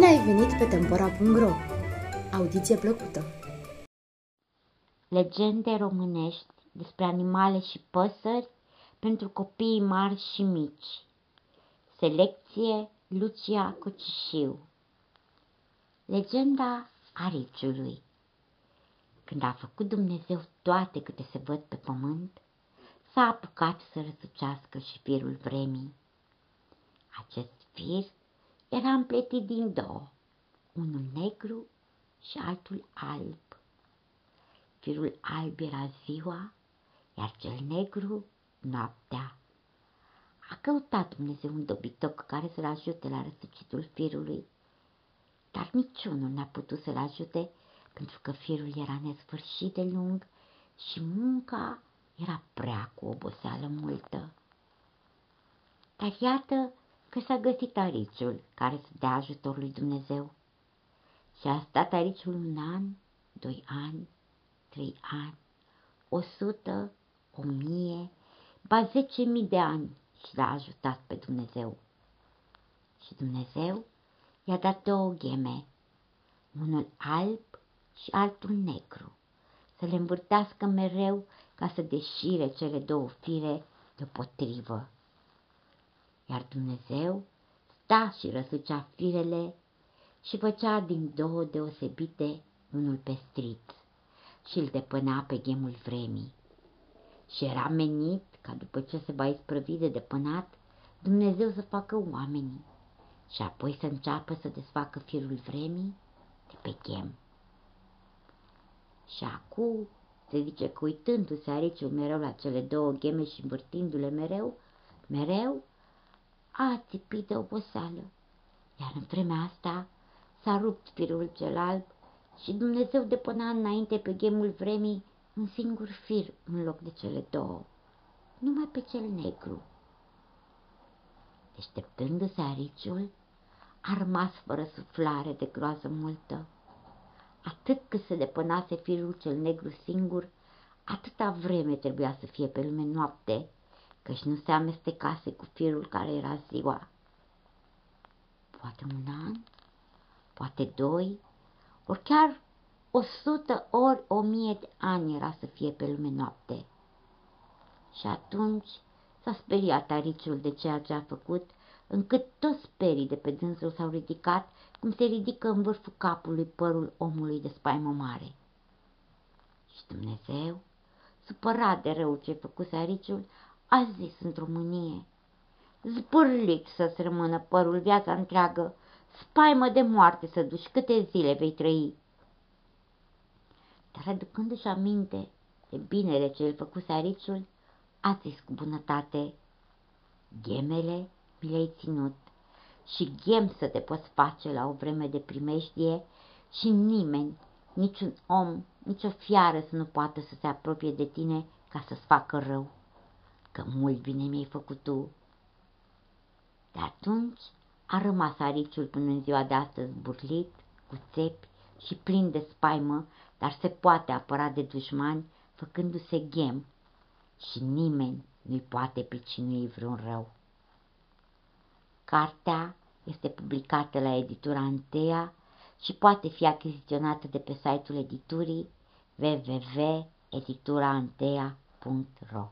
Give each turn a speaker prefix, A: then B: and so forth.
A: ai venit pe Tempora.ro! Audiție plăcută!
B: Legende românești despre animale și păsări pentru copii mari și mici. Selecție Lucia Cocișiu Legenda ariciului Când a făcut Dumnezeu toate câte se văd pe pământ, s-a apucat să răsucească și firul vremii. Acest fir era împletit din două, unul negru și altul alb. Firul alb era ziua, iar cel negru noaptea. A căutat Dumnezeu un dobitoc care să-l ajute la răsucitul firului, dar niciunul n-a putut să-l ajute pentru că firul era nesfârșit de lung și munca era prea cu oboseală multă. Dar iată că s-a găsit ariciul care să dea ajutor lui Dumnezeu. Și a stat ariciul un an, doi ani, trei ani, o sută, o mie, ba zece mii de ani și l-a ajutat pe Dumnezeu. Și Dumnezeu i-a dat două gheme, unul alb și altul negru, să le învârtească mereu ca să deșire cele două fire deopotrivă iar Dumnezeu sta și răsucea firele și făcea din două deosebite unul pestrit și îl depănea pe ghemul vremii. Și era menit ca după ce se va isprăvi de depănat, Dumnezeu să facă oamenii și apoi să înceapă să desfacă firul vremii de pe ghem. Și acum se zice că uitându-se ariciul mereu la cele două gheme și învârtindu-le mereu, mereu a țipit de oboseală, iar în vremea asta s-a rupt firul cel alb și Dumnezeu depăna înainte pe gemul vremii un singur fir în loc de cele două, numai pe cel negru. Deșteptându-se ariciul, a rămas fără suflare de groază multă. Atât cât se depănase firul cel negru singur, atâta vreme trebuia să fie pe lume noapte, căci nu se amestecase cu firul care era ziua. Poate un an, poate doi, ori chiar o sută ori o mie de ani era să fie pe lume noapte. Și atunci s-a speriat ariciul de ceea ce a făcut, încât toți sperii de pe dânsul s-au ridicat, cum se ridică în vârful capului părul omului de spaimă mare. Și Dumnezeu, supărat de rău ce făcuse ariciul, a zis într-o mânie. Zbârlit să-ți rămână părul viața întreagă, spaimă de moarte să duci, câte zile vei trăi. Dar aducându-și aminte de binele ce îl făcuse ariciul, a zis cu bunătate, Ghemele mi le-ai ținut și ghem să te poți face la o vreme de primejdie și nimeni, niciun om, nicio fiară să nu poată să se apropie de tine ca să-ți facă rău că mult bine mi-ai făcut tu. De atunci a rămas ariciul până în ziua de astăzi burlit, cu țepi și plin de spaimă, dar se poate apăra de dușmani făcându-se ghem și nimeni nu-i poate pricinui vreun rău. Cartea este publicată la editura Antea și poate fi achiziționată de pe site-ul editurii www.edituraantea.ro